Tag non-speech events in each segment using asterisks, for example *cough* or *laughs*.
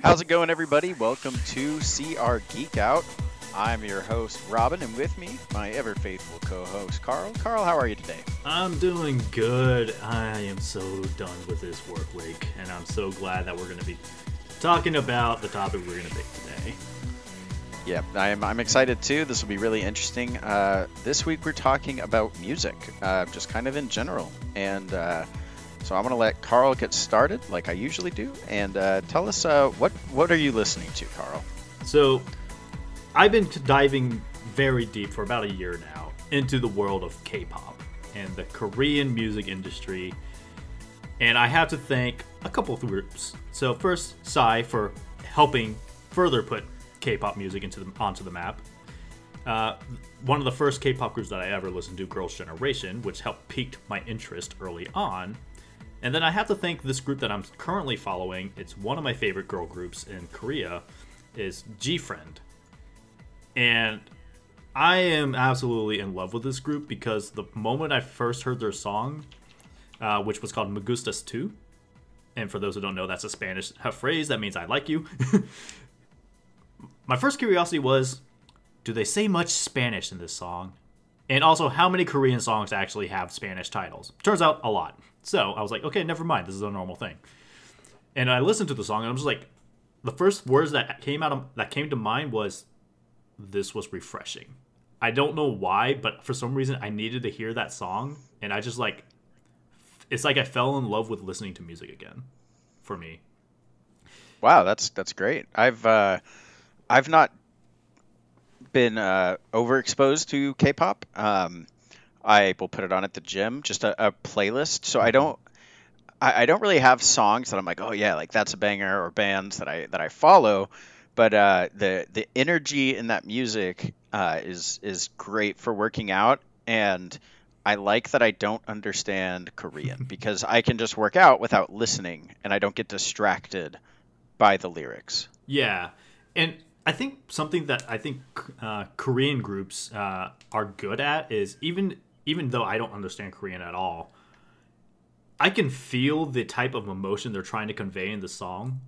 How's it going, everybody? Welcome to CR Geek Out. I'm your host, Robin, and with me, my ever faithful co host, Carl. Carl, how are you today? I'm doing good. I am so done with this work week, and I'm so glad that we're going to be talking about the topic we're going to pick today. Yep, I'm, I'm excited too. This will be really interesting. Uh, this week, we're talking about music, uh, just kind of in general. And uh, so I'm going to let Carl get started, like I usually do, and uh, tell us uh, what, what are you listening to, Carl? So, I've been diving very deep for about a year now into the world of K-pop and the Korean music industry, and I have to thank a couple of groups. So first, Psy for helping further put K-pop music into the, onto the map. Uh, one of the first K-pop groups that I ever listened to, Girls' Generation, which helped piqued my interest early on. And then I have to thank this group that I'm currently following. It's one of my favorite girl groups in Korea, is GFriend. And I am absolutely in love with this group because the moment I first heard their song, uh, which was called Me Gustas Tu, and for those who don't know, that's a Spanish phrase that means I like you. *laughs* My first curiosity was do they say much Spanish in this song? And also, how many Korean songs actually have Spanish titles? Turns out a lot. So I was like, okay, never mind. This is a normal thing. And I listened to the song, and I was like, the first words that came out of, that came to mind was, "This was refreshing." I don't know why, but for some reason, I needed to hear that song, and I just like, it's like I fell in love with listening to music again, for me. Wow, that's that's great. I've uh, I've not been uh, overexposed to K-pop. Um, I will put it on at the gym, just a, a playlist. So I don't, I, I, don't really have songs that I'm like, oh yeah, like that's a banger, or bands that I that I follow. But uh, the the energy in that music uh, is is great for working out, and I like that I don't understand Korean *laughs* because I can just work out without listening, and I don't get distracted by the lyrics. Yeah, and I think something that I think uh, Korean groups uh, are good at is even even though I don't understand Korean at all, I can feel the type of emotion they're trying to convey in the song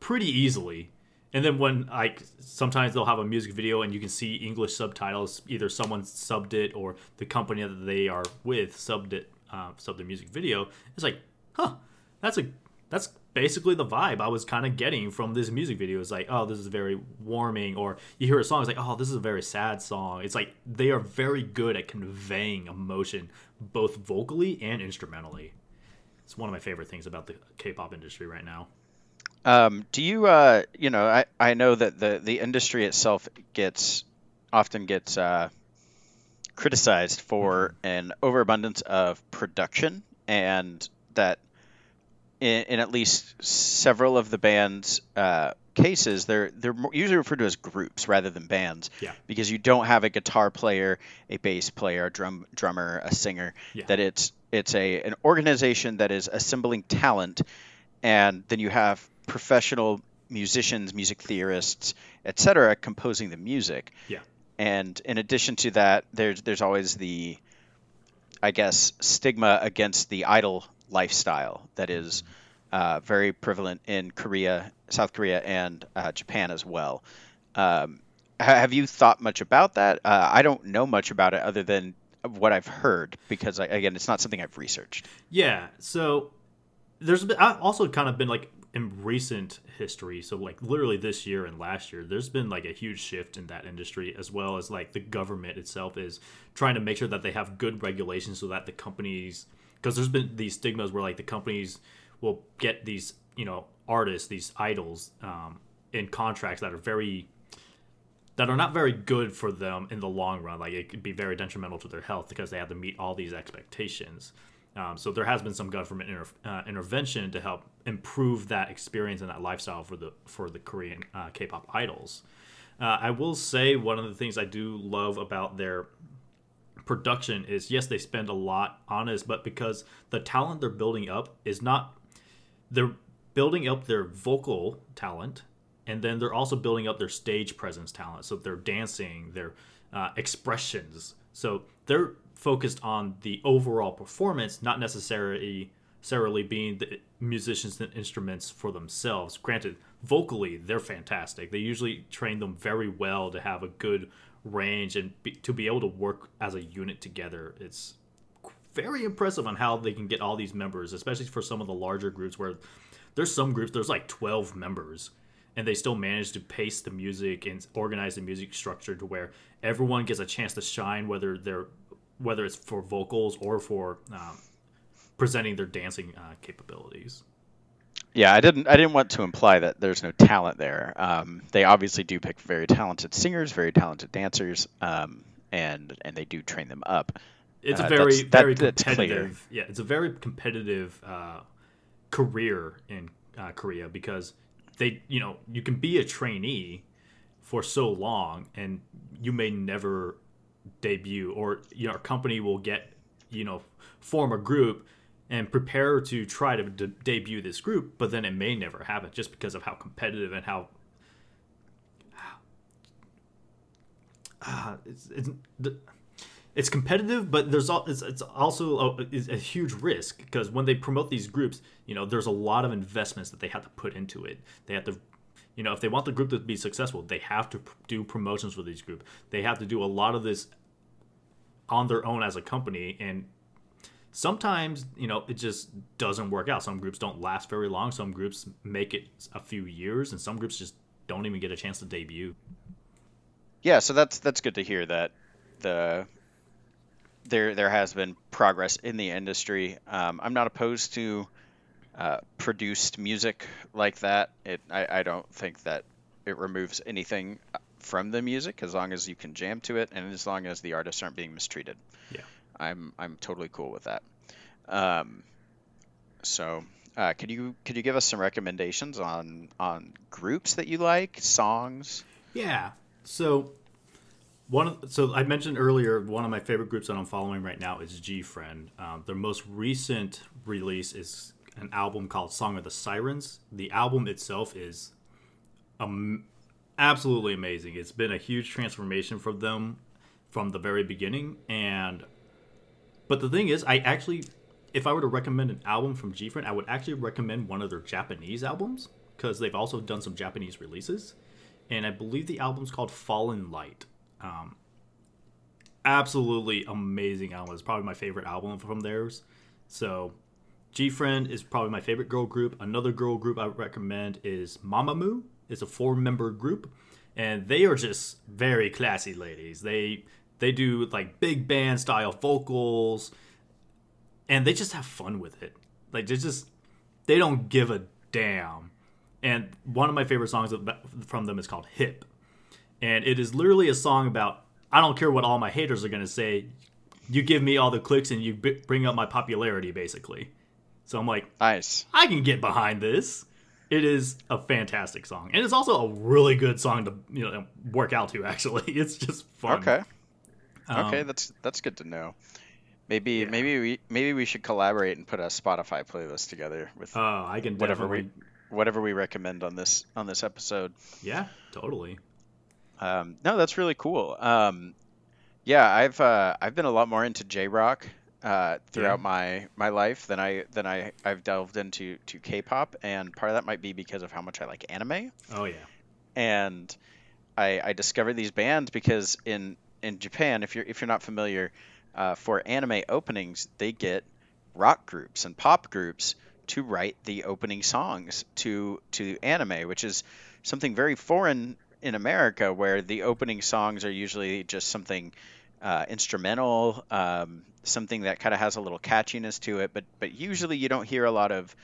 pretty easily. And then when like sometimes they'll have a music video and you can see English subtitles, either someone subbed it or the company that they are with subbed it, uh, subbed the music video. It's like, huh, that's a that's basically the vibe I was kind of getting from this music video. It's like, oh, this is very warming, or you hear a song, it's like, oh, this is a very sad song. It's like they are very good at conveying emotion, both vocally and instrumentally. It's one of my favorite things about the K-pop industry right now. Um, do you, uh, you know, I, I know that the the industry itself gets often gets uh, criticized for mm-hmm. an overabundance of production and that in, in at least several of the band's uh, cases, they're they're usually referred to as groups rather than bands. Yeah. Because you don't have a guitar player, a bass player, a drum drummer, a singer. Yeah. That it's it's a an organization that is assembling talent, and then you have professional musicians, music theorists, etc., composing the music. Yeah. And in addition to that, there's there's always the, I guess, stigma against the idol lifestyle that is uh, very prevalent in Korea, South Korea, and uh, Japan as well. Um, have you thought much about that? Uh, I don't know much about it other than what I've heard because, again, it's not something I've researched. Yeah. So there's been, I've also kind of been like in recent history, so like literally this year and last year, there's been like a huge shift in that industry, as well as like the government itself is trying to make sure that they have good regulations so that the companies because there's been these stigmas where like the companies will get these you know artists these idols um, in contracts that are very that are not very good for them in the long run like it could be very detrimental to their health because they have to meet all these expectations um, so there has been some government inter- uh, intervention to help improve that experience and that lifestyle for the for the Korean uh, K-pop idols. Uh, I will say one of the things I do love about their production is yes, they spend a lot on this, but because the talent they're building up is not they're building up their vocal talent and then they're also building up their stage presence talent. So they're dancing, their uh, expressions. So they're focused on the overall performance, not necessarily necessarily being the, musicians and instruments for themselves. Granted, vocally they're fantastic. They usually train them very well to have a good range and be, to be able to work as a unit together. It's very impressive on how they can get all these members, especially for some of the larger groups where there's some groups there's like 12 members and they still manage to pace the music and organize the music structure to where everyone gets a chance to shine whether they're whether it's for vocals or for um, presenting their dancing uh, capabilities. Yeah, I didn't. I didn't want to imply that there's no talent there. Um, they obviously do pick very talented singers, very talented dancers, um, and and they do train them up. It's uh, a very that's, very that, competitive. Yeah, it's a very competitive uh, career in uh, Korea because they, you know, you can be a trainee for so long, and you may never debut, or your know, company will get, you know, form a group and prepare to try to de- debut this group, but then it may never happen just because of how competitive and how uh, *sighs* it's, it's, it's competitive, but there's all, it's, it's also a, it's a huge risk because when they promote these groups, you know, there's a lot of investments that they have to put into it. They have to, you know, if they want the group to be successful, they have to do promotions for these group. They have to do a lot of this on their own as a company, and sometimes you know it just doesn't work out. Some groups don't last very long. Some groups make it a few years and some groups just don't even get a chance to debut. Yeah so that's that's good to hear that the there there has been progress in the industry. Um, i'm not opposed to uh, produced music like that. It I, I don't think that it removes anything from the music as long as you can jam to it and as long as the artists aren't being mistreated. Yeah I'm I'm totally cool with that. Um, so uh, could you could you give us some recommendations on on groups that you like, songs? Yeah. So one so I mentioned earlier one of my favorite groups that I'm following right now is GFriend. Um, their most recent release is an album called Song of the Sirens. The album itself is um, absolutely amazing. It's been a huge transformation for them from the very beginning, and but the thing is, I actually, if I were to recommend an album from GFriend, I would actually recommend one of their Japanese albums because they've also done some Japanese releases, and I believe the album's called Fallen Light. Um, absolutely amazing album. It's probably my favorite album from theirs. So, GFriend is probably my favorite girl group. Another girl group I would recommend is Mamamoo. It's a four-member group, and they are just very classy ladies. They they do like big band style vocals, and they just have fun with it. Like they just they don't give a damn. And one of my favorite songs from them is called Hip, and it is literally a song about I don't care what all my haters are gonna say. You give me all the clicks and you b- bring up my popularity, basically. So I'm like, nice. I can get behind this. It is a fantastic song, and it's also a really good song to you know work out to. *laughs* Actually, it's just fun. Okay. Um, okay, that's that's good to know. Maybe yeah. maybe we maybe we should collaborate and put a Spotify playlist together with. Oh, I can whatever definitely... we whatever we recommend on this on this episode. Yeah, totally. Um, no, that's really cool. Um, yeah, I've uh, I've been a lot more into J rock uh, throughout yeah. my my life than I than I I've delved into to K-pop, and part of that might be because of how much I like anime. Oh yeah. And I I discovered these bands because in in Japan, if you're if you're not familiar, uh, for anime openings, they get rock groups and pop groups to write the opening songs to to anime, which is something very foreign in America, where the opening songs are usually just something uh, instrumental, um, something that kind of has a little catchiness to it. But but usually you don't hear a lot of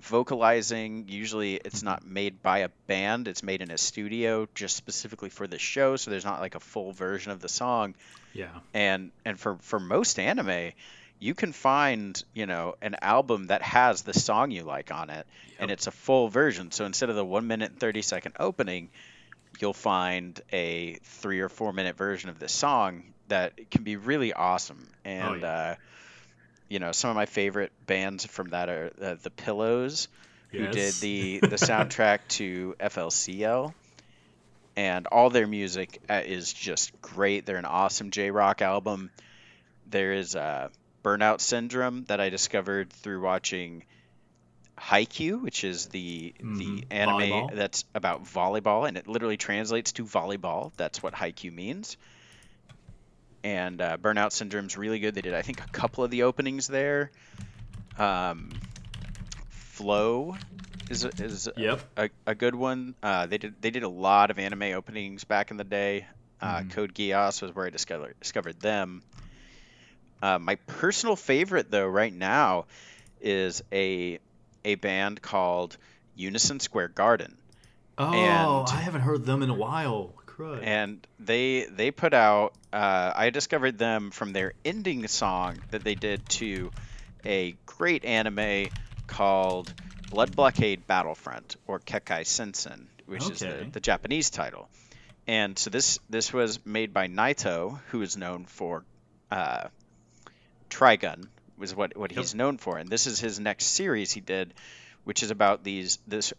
vocalizing. Usually it's not made by a band, it's made in a studio just specifically for the show, so there's not like a full version of the song. Yeah. And and for for most anime, you can find, you know, an album that has the song you like on it yep. and it's a full version. So instead of the 1 minute and 30 second opening, you'll find a 3 or 4 minute version of the song that can be really awesome. Oh, and oh, yeah. uh you know, some of my favorite bands from that are uh, the Pillows, yes. who did the *laughs* the soundtrack to FLCL, and all their music uh, is just great. They're an awesome J rock album. There is uh, Burnout Syndrome that I discovered through watching Haikyuu, which is the Mhm. the anime Volleyball. that's about volleyball, and it literally translates to volleyball. That's what Haikyuu means. And uh, Burnout Syndrome's really good. They did, I think, a couple of the openings there. Um, Flow is a, is Yep. a, a good one. Uh, they did they did a lot of anime openings back in the day. Uh, Mhm. Code Geass was where I discovered discovered them. Uh, my personal favorite though right now is a a band called Unison Square Garden, Oh, And- I haven't heard them in a while. Crud. and they they put out. Uh, I discovered them from their ending song that they did to a great anime called Blood Blockade Battlefront or Kekkai Sensen, which is the, the Japanese title. And so this this was made by Nightow, who is known for uh, Trigun, was what what he's known for. And this is his next series he did, which is about these this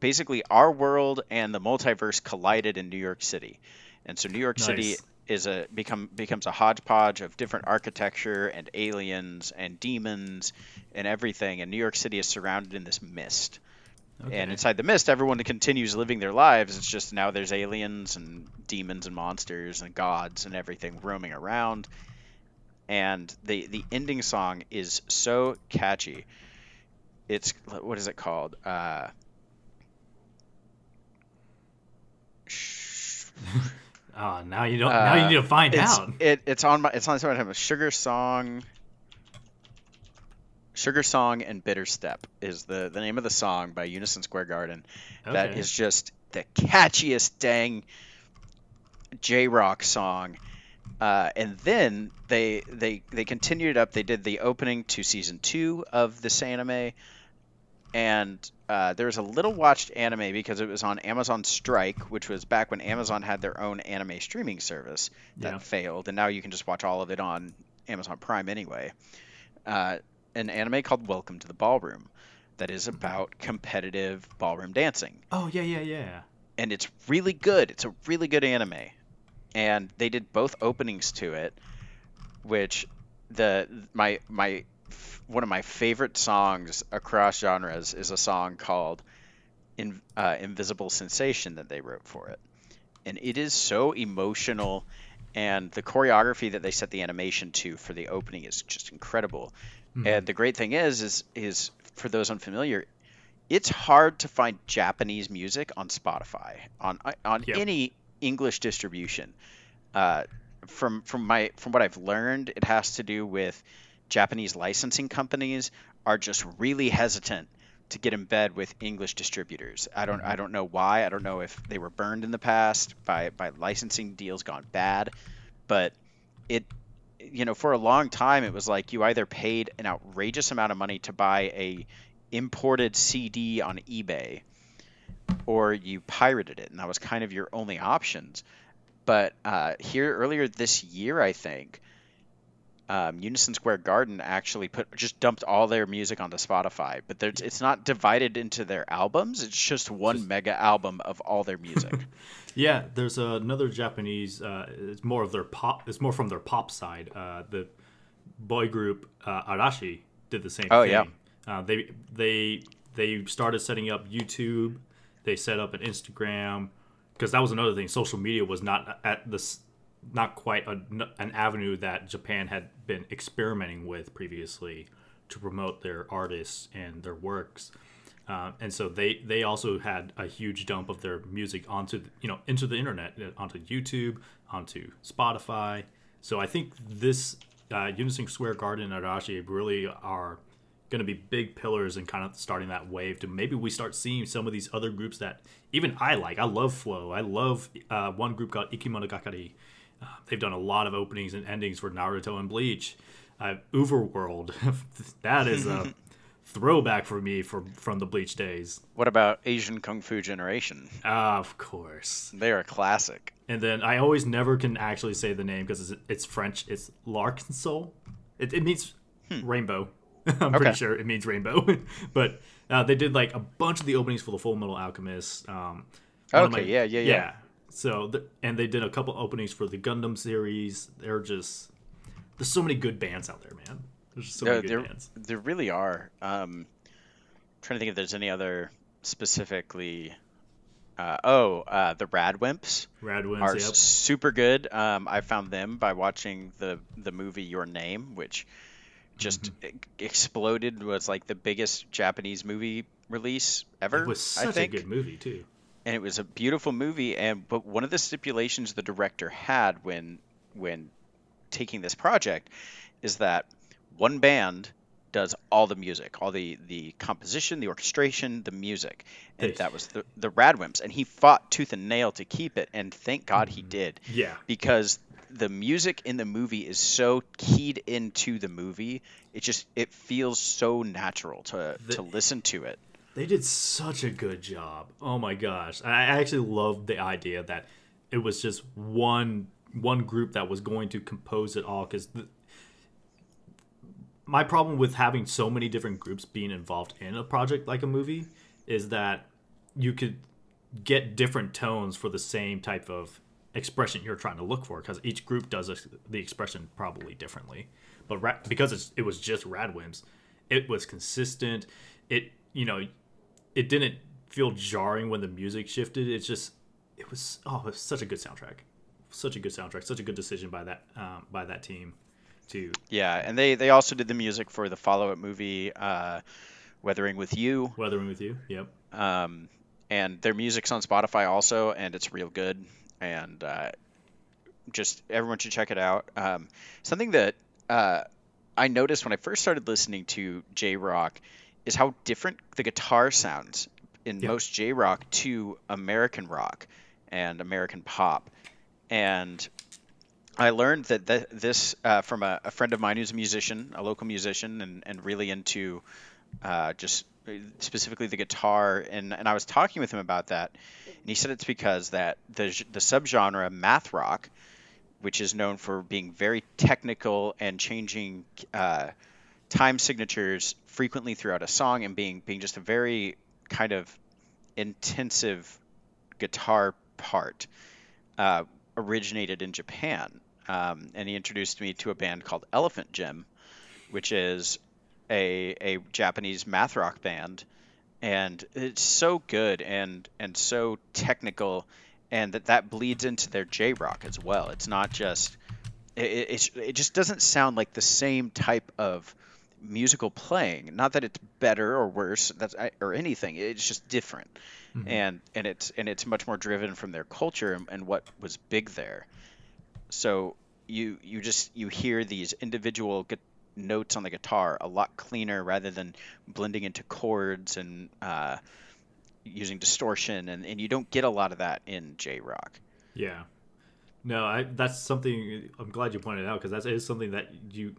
basically our world and the multiverse collided in New York City. And so New York City is a become becomes a hodgepodge of different architecture and aliens and demons and everything and New York City is surrounded in this mist. Okay. And inside the mist everyone continues living their lives. It's just now there's aliens and demons and monsters and gods and everything roaming around. And the the ending song is so catchy. It's what is it called? Uh Ah, now you don't. now you uh, need to find it's, out. It, it's on my it's on my Sugar Song. Sugar Song and Bitter Step is the, the name of the song by Unison Square Garden. That Okay. is just the catchiest dang J rock song. Uh, and then they they they continued up. They did the opening to season two of this anime, and uh, there was a little watched anime because it was on Amazon Strike, which was back when Amazon had their own anime streaming service that Yeah. failed, and now you can just watch all of it on Amazon Prime anyway. Uh, an anime called Welcome to the Ballroom, that is about competitive ballroom dancing Oh yeah, yeah, yeah. and it's really good. It's a really good anime, and they did both openings to it, which the my my one of my favorite songs across genres is a song called In, uh, "Invisible Sensation" that they wrote for it, and it is so emotional, and the choreography that they set the animation to for the opening is just incredible. Mhm. And the great thing is, is is for those unfamiliar, it's hard to find Japanese music on Spotify on on Yep. any English distribution. Uh, from from my from what I've learned, it has to do with Japanese licensing companies are just really hesitant to get in bed with English distributors. I don't I don't know why. I don't know if they were burned in the past by by licensing deals gone bad, but it you know for a long time it was like you either paid an outrageous amount of money to buy a imported CD on eBay or you pirated it and that was kind of your only options. But uh, here earlier this year, I think, um, Unison Square Garden actually put just dumped all their music onto Spotify, but there's, it's not divided into their albums. It's just one Just- mega album of all their music. *laughs* Yeah, there's another Japanese. Uh, it's more of their pop. It's more from their pop side. Uh, the boy group uh, Arashi did the same Oh, thing. yeah. Uh, they they they started setting up YouTube. They set up an Instagram because that was another thing. Social media was not at this, not quite a, an avenue that Japan had been experimenting with previously to promote their artists and their works. Uh, and so they they also had a huge dump of their music onto you know into the internet uh, onto YouTube onto Spotify. So I think this uh, Unison Square Garden and Arashi really are going to be big pillars in kind of starting that wave to maybe we start seeing some of these other groups that even I like. I love Flow. I love uh, one group called Ikimonogakari. Uh, they've done a lot of openings and endings for Naruto and Bleach. Uh, UVERworld, *laughs* that is a *laughs* throwback for me from from the Bleach days. what about Asian Kung Fu Generation? of course. They are a classic. And then I always never can actually say the name because it's, it's French. It's L'Arc-en-Ciel. It, it means rainbow. *laughs* I'm Hmm. Okay. pretty sure it means rainbow. but uh, they did like a bunch of the openings for the Full Metal Alchemist. Um, one of Okay, yeah, yeah, yeah. So the, and they did a couple openings for the Gundam series. They're just there's so many good bands out there, man. There's just so No, many good there, bands. there really are. Um, trying to think if there's any other specifically. Uh, oh, uh, the Radwimps Radwimps, are yep. super good. Um, I found them by watching the the movie Your Name, which just Mm-hmm. exploded. Was like the biggest Japanese movie release ever. It was I such a good movie too. And it was a beautiful movie and but one of the stipulations the director had when when taking this project is that one band does all the music all the the composition the orchestration the music. And that was the the radwimps and he fought tooth and nail to keep it and thank god he Mm-hmm. did. Yeah, because the music in the movie is so keyed into the movie it just it feels so natural to The- to listen to it they did such a good job. Oh my gosh, I actually loved the idea that it was just one one group that was going to compose it all because. My problem with having so many different groups being involved in a project like a movie is that you could get different tones for the same type of expression you're trying to look for because each group does ex- the expression probably differently. But ra- because it was just Radwimps, it was consistent. It you know, it didn't feel jarring when the music shifted. It's just it was oh, it was such a good soundtrack, such a good soundtrack, such a good decision by that um, by that team to Yeah, and they they also did the music for the follow-up movie, uh, Weathering with You, weathering with you. Yep. um, and their music's on Spotify also, and it's real good. And uh, just everyone should check it out. Um, something that uh, I noticed when I first started listening to J Rock is how different the guitar sounds in Yeah. most J Rock to American rock and American pop. And I learned that th- this uh, from a, a friend of mine who's a musician, a local musician, and, and really into uh, just specifically the guitar. And, and I was talking with him about that, and he said it's because that the the subgenre math rock, which is known for being very technical and changing uh, time signatures frequently throughout a song, and being being just a very kind of intensive guitar part, uh, originated in Japan. Um, and he introduced me to a band called Elephant Gym, which is a a Japanese math rock band, and it's so good and and so technical, and that that bleeds into their J rock as well. It's not just it, it, it just doesn't sound like the same type of musical playing. Not that it's better or worse, that's or anything. It's just different, and and it's and it's much more driven from their culture and, and what was big there. So you you just you hear these individual gu- notes on the guitar a lot cleaner rather than blending into chords and uh, using distortion, and, and you don't get a lot of that in J rock. Yeah. No, I that's something I'm glad you pointed out because that is something that you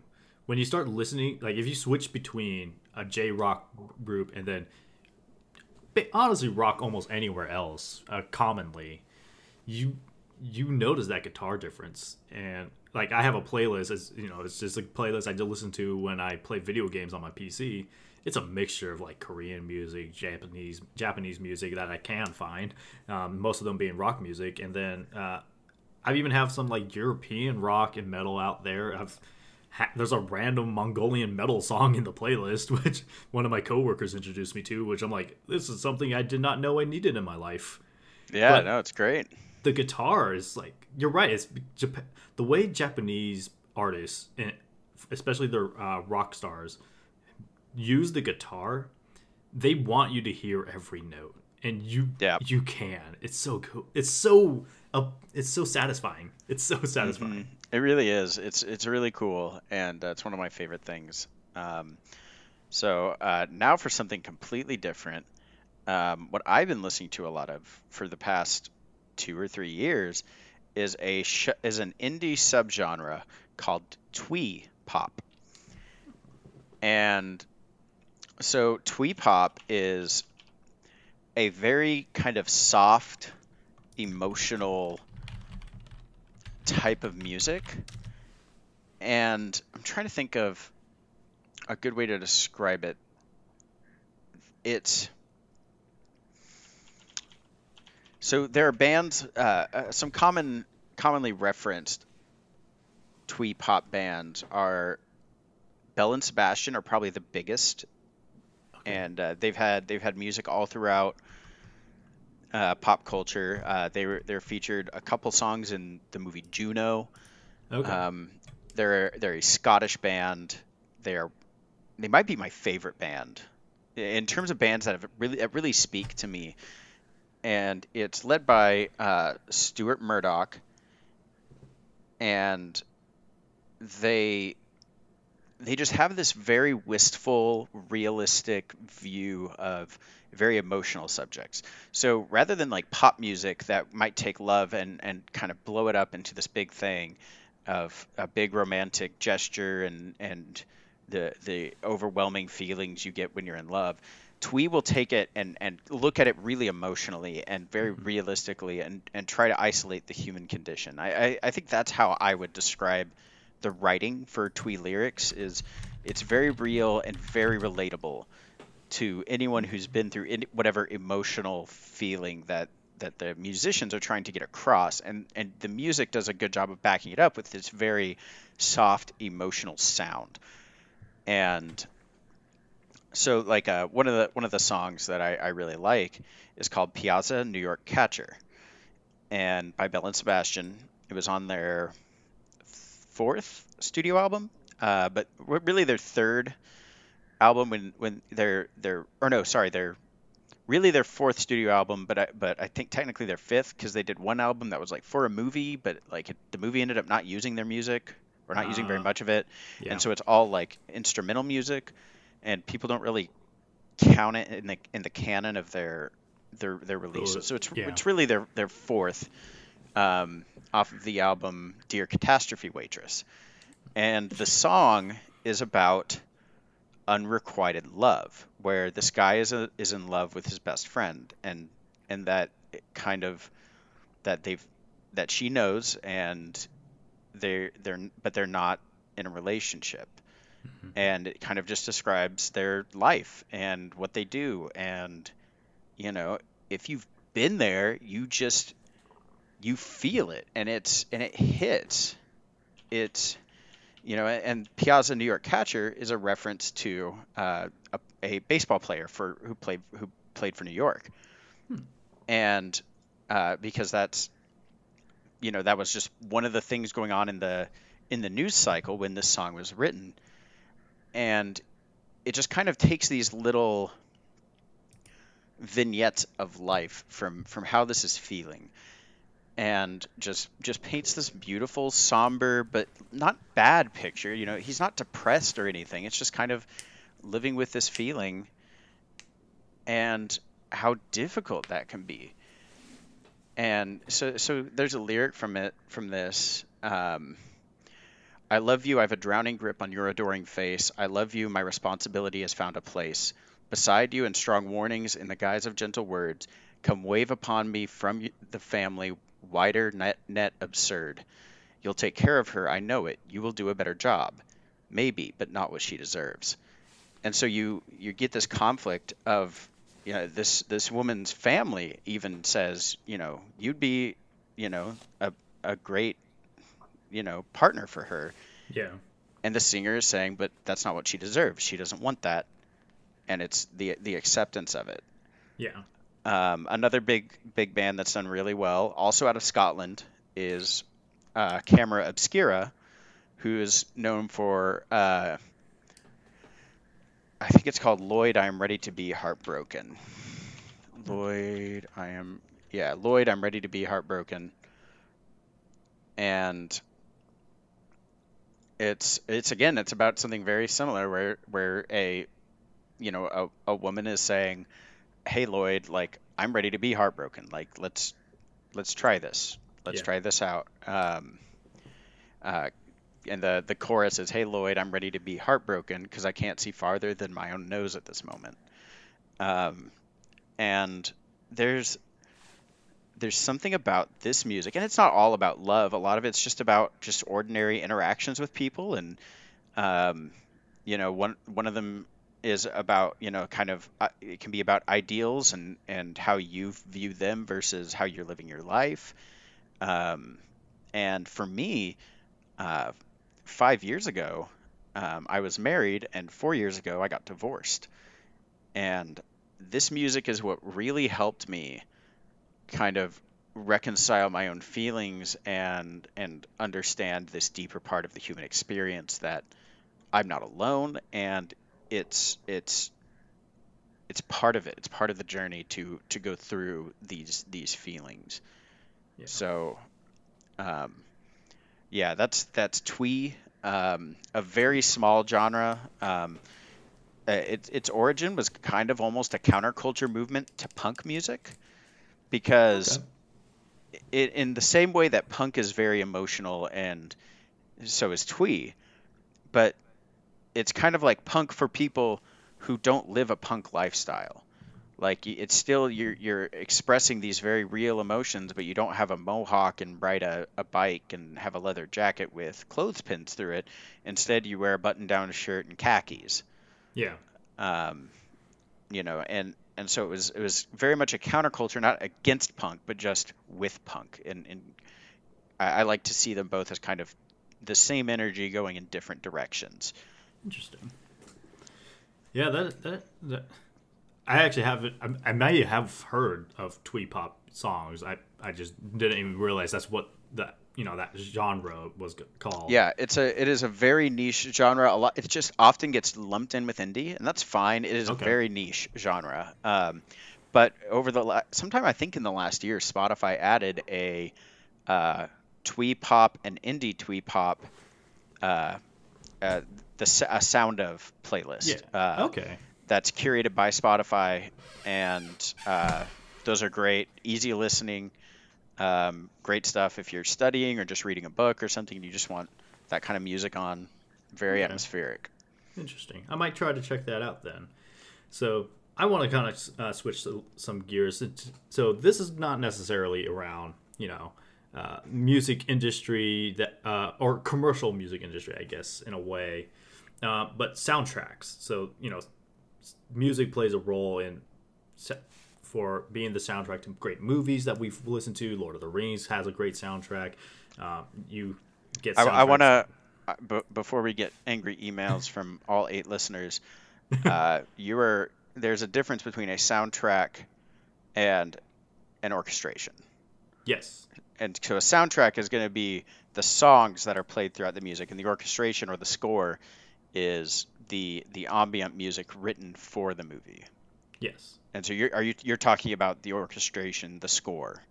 when you start listening, like if you switch between a J rock group and then honestly rock almost anywhere else, uh, commonly, you you notice that guitar difference and like I have a playlist as you know it's just a playlist I do listen to when I play video games on my PC. It's a mixture of like Korean music, Japanese Japanese music that I can find, um, most of them being rock music, and then uh, I even have some like European rock and metal out there. I've ha- there's a random Mongolian metal song in the playlist, *laughs* which one of my coworkers introduced me to, which I'm like, this is something I did not know I needed in my life Yeah, But- no, it's great. the guitar is like you're right. It's Jap- the way Japanese artists, and especially their uh, rock stars, use the guitar. They want you to hear every note, and you Yeah. you can. It's so cool. It's so uh, it's so satisfying. It's so satisfying. It really is. It's it's really cool, and uh, it's one of my favorite things. Um, so uh, now for something completely different. Um, what I've been listening to a lot of for the past two or three years is a sh- is an indie subgenre called twee pop, and so twee pop is a very kind of soft, emotional type of music. And I'm trying to think of a good way to describe it. It's so there are bands, uh, uh, some common, commonly referenced twee pop bands are Belle and Sebastian are probably the biggest and uh, they've had they've had music all throughout uh, pop culture. Uh, they were they're featured a couple songs in the movie Juno. Okay. Um, they're they're a Scottish band. They're they might be my favorite band in terms of bands that have really that really speak to me. And it's led by uh, Stuart Murdoch, and they they just have this very wistful, realistic view of very emotional subjects. So rather than like pop music that might take love and, and kind of blow it up into this big thing of a big romantic gesture and, and the, the overwhelming feelings you get when you're in love, Twee will take it and, and look at it really emotionally and very mm-hmm. realistically and, and try to isolate the human condition. I, I, I think that's how I would describe the writing for Twee lyrics is it's very real and very relatable to anyone who's been through any, whatever emotional feeling that that the musicians are trying to get across. And and the music does a good job of backing it up with this very soft emotional sound. And so like uh, one of the one of the songs that I, I really like is called Piazza New York Catcher. And by Belle and Sebastian. It was on their fourth studio album. Uh, but really their third album when when they're they're or no sorry they're really their fourth studio album but I, but I think technically their fifth because they did one album that was like for a movie but like it, the movie ended up not using their music or not uh, using very ah. much of it yeah. and so it's all like instrumental music and people don't really count it in the in the canon of their their their releases so it's yeah. it's really their their fourth um, off of the album Dear Catastrophe Waitress and the song is about unrequited love, where this guy is a, is in love with his best friend, and and that kind of that they've that she knows, and they're they're but they're not in a relationship, mm-hmm. and it kind of just describes their life and what they do, and you know if you've been there, you just you feel it, and it's and it hits. It's you know, and Piazza New York Catcher is a reference to uh, a, a, baseball player for who played who played for New York, hmm. and uh, because that's you know that was just one of the things going on in the in the news cycle when this song was written, and it just kind of takes these little vignettes of life from from how this is feeling and just just paints this beautiful, somber but not bad picture. You know, he's not depressed or anything. It's just kind of living with this feeling and how difficult that can be. And so so there's a lyric from it from this. Um, I love you. I have a drowning grip on your adoring face. I love you. My responsibility has found a place. Beside you, in strong warnings, in the guise of gentle words, come wave upon me from the family wider net, net absurd. You'll take care of her, I know it. You will do a better job. Maybe, but not what she deserves. And so you you get this conflict of you know this this woman's family even says, you know, you'd be, you know, a a great you know, partner for her. Yeah. And the singer is saying, but that's not what she deserves. She doesn't want that. And it's the the acceptance of it. Yeah. Um, another big big band that's done really well, also out of Scotland, is uh, Camera Obscura, who is known for uh, I think it's called Lloyd. I am ready to be heartbroken. Lloyd, I am yeah, Lloyd. I'm ready to be heartbroken. And it's it's again it's about something very similar where where a you know a, a woman is saying hey Lloyd, like I'm ready to be heartbroken. Like let's let's try this. Let's yeah. try this out. Um, uh, and the the chorus is, "Hey Lloyd, I'm ready to be heartbroken because I can't see farther than my own nose at this moment." Um, and there's there's something about this music, and it's not all about love. A lot of it's just about just ordinary interactions with people, and um, you know, one one of them is about you know kind of uh, it can be about ideals and and how you view them versus how you're living your life. Um, and for me uh, five years ago um, i was married and four years ago i got divorced. And this music is what really helped me kind of reconcile my own feelings and and understand this deeper part of the human experience that I'm not alone. And it's it's it's part of it. It's part of the journey to to go through these these feelings. Yeah. So um, yeah, that's that's twee, um, a very small genre. Um, uh, it, its origin was kind of almost a counterculture movement to punk music because okay it, in the same way that punk is very emotional and so is twee, but it's kind of like punk for people who don't live a punk lifestyle. Like it's still you're you're expressing these very real emotions, but you don't have a mohawk and ride a, a bike and have a leather jacket with clothespins through it. Instead, you wear a button-down shirt and khakis. Yeah. Um, you know, and and so it was it was very much a counterculture, not against punk, but just with punk. And, and I, I, like to see them both as kind of the same energy going in different directions. Interesting. Yeah, that that, that I actually have I, I may have heard of twee pop songs. I I just didn't even realize that's what that you know that genre was called. Yeah, it's a it is a very niche genre. A lot it just often gets lumped in with indie, and that's fine. It is okay. a very niche genre. Um, but over the la- sometime I think in the last year, Spotify added a uh, twee pop and indie twee pop, uh, uh, the a sound of playlist. Yeah. Uh, okay. That's curated by Spotify, and uh, those are great, easy listening. Um, great stuff if you're studying or just reading a book or something. You just want that kind of music on. Very okay. atmospheric. Interesting. I might try to check that out then. So I want to kind of uh, switch some gears. So this is not necessarily around you know uh, music industry that uh, or commercial music industry, I guess, in a way, uh, but soundtracks. So you know, music plays a role in for being the soundtrack to great movies that we've listened to. Lord of the Rings has a great soundtrack. Uh, you get. I, I want to. Uh, b- before we get angry emails from *laughs* all eight listeners, *laughs* uh, you are there's a difference between a soundtrack and an orchestration. Yes. And so a soundtrack is going to be the songs that are played throughout the music, and the orchestration or the score is the the ambient music written for the movie. Yes. And so you're are you you're talking about the orchestration, the score,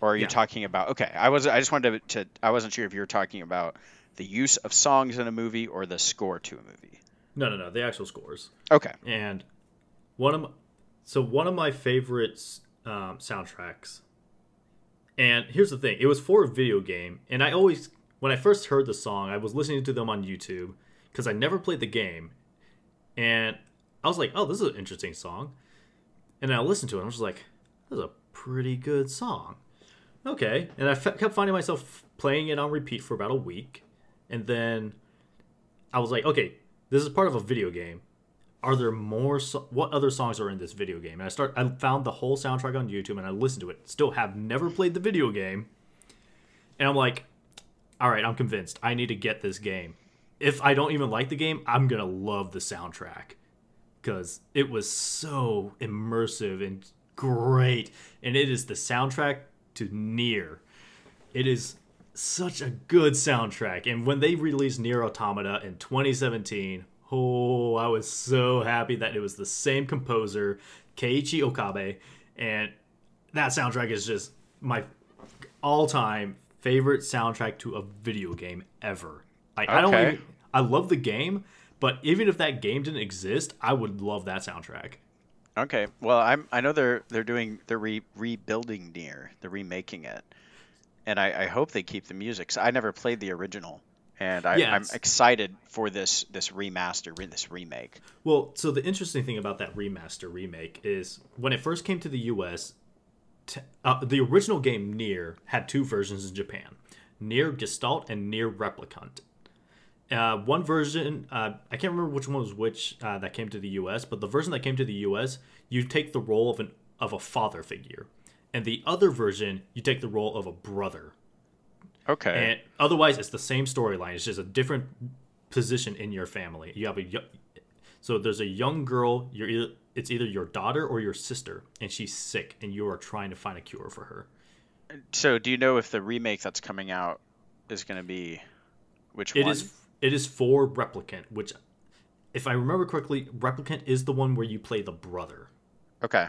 or are you yeah. talking about? Okay, I was I just wanted to, to I wasn't sure if you were talking about the use of songs in a movie or the score to a movie. No, no, no, the actual scores. Okay. And one of my, so one of my favorite um, soundtracks. And here's the thing: it was for a video game, and I always when I first heard the song, I was listening to them on YouTube because I never played the game, and I was like, "Oh, this is an interesting song." And I listened to it. and I was just like, "This is a pretty good song." Okay, and I kept finding myself playing it on repeat for about a week, and then I was like, "Okay, this is part of a video game. Are there more? So- what other songs are in this video game?" And I start. I found the whole soundtrack on YouTube, and I listened to it. Still have never played the video game, and I'm like, "All right, I'm convinced. I need to get this game." If I don't even like the game, I'm gonna love the soundtrack because it was so immersive and great. And it is the soundtrack to NieR. It is such a good soundtrack. And when they released NieR Automata in 2017, oh, I was so happy that it was the same composer, Keiichi Okabe, and that soundtrack is just my all-time favorite soundtrack to a video game ever. Like okay. I don't even, I love the game, but even if that game didn't exist, I would love that soundtrack. Okay. Well, I'm I know they're they're doing they're re- rebuilding NieR they're remaking it, and I, I hope they keep the music. So I never played the original, and I, yeah, I'm excited for this this remaster, this remake. Well, so the interesting thing about that remaster remake is when it first came to the U.S., t- uh, the original game NieR had two versions in Japan: NieR Gestalt and NieR Replicant. Uh, one version, uh, I can't remember which one was which uh, that came to the U.S., but the version that came to the U.S., you take the role of an of a father figure, and the other version, you take the role of a brother. Okay. And otherwise, it's the same storyline. It's just a different position in your family. You have a so there's a young girl. You're it's either your daughter or your sister, and she's sick, and you are trying to find a cure for her. So, do you know if the remake that's coming out is going to be which It one? is it is for Replicant, which, if I remember correctly, Replicant is the one where you play the brother. Okay.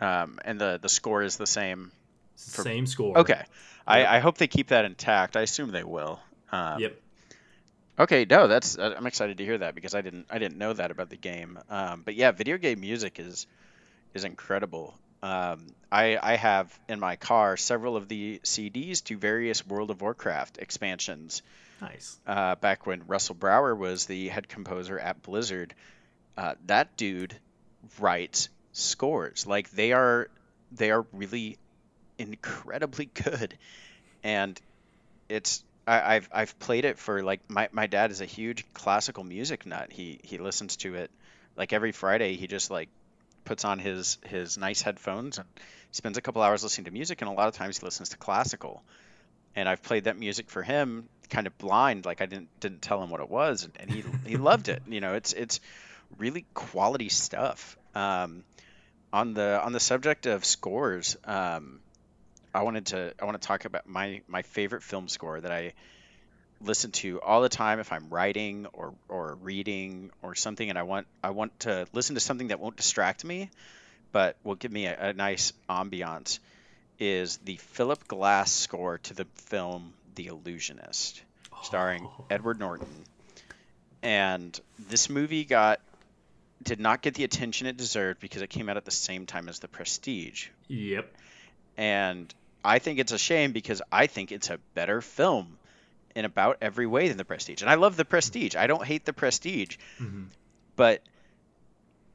Um, and the the score is the same. Same score. Okay. I, I hope they keep that intact. I assume they will. Um, Yep. Okay, no, that's I'm excited to hear that because I didn't I didn't know that about the game. Um, but yeah, video game music is is incredible. Um, I I have in my car several of the CDs to various World of Warcraft expansions. Nice. Uh, back when Russell Brower was the head composer at Blizzard, uh, that dude writes scores like they are they are really incredibly *laughs* good, and it's I, I've I've played it for like my, my dad is a huge classical music nut. He he listens to it like every Friday. He just like puts on his his nice headphones and spends a couple hours listening to music. And a lot of times he listens to classical. And I've played that music for him kind of blind, like I didn't didn't tell him what it was, and, and he he loved it. You know, it's it's really quality stuff. Um, on the on the subject of scores, um, I wanted to I want to talk about my my favorite film score that I listen to all the time if I'm writing or or reading or something and I want I want to listen to something that won't distract me but will give me a, a nice ambiance is the Philip Glass score to the film The Illusionist starring Oh. Edward Norton and this movie got did not get the attention it deserved because it came out at the same time as The Prestige Yep. and I think it's a shame because I think it's a better film in about every way than The Prestige. And I love The Prestige. I don't hate The Prestige, hmm but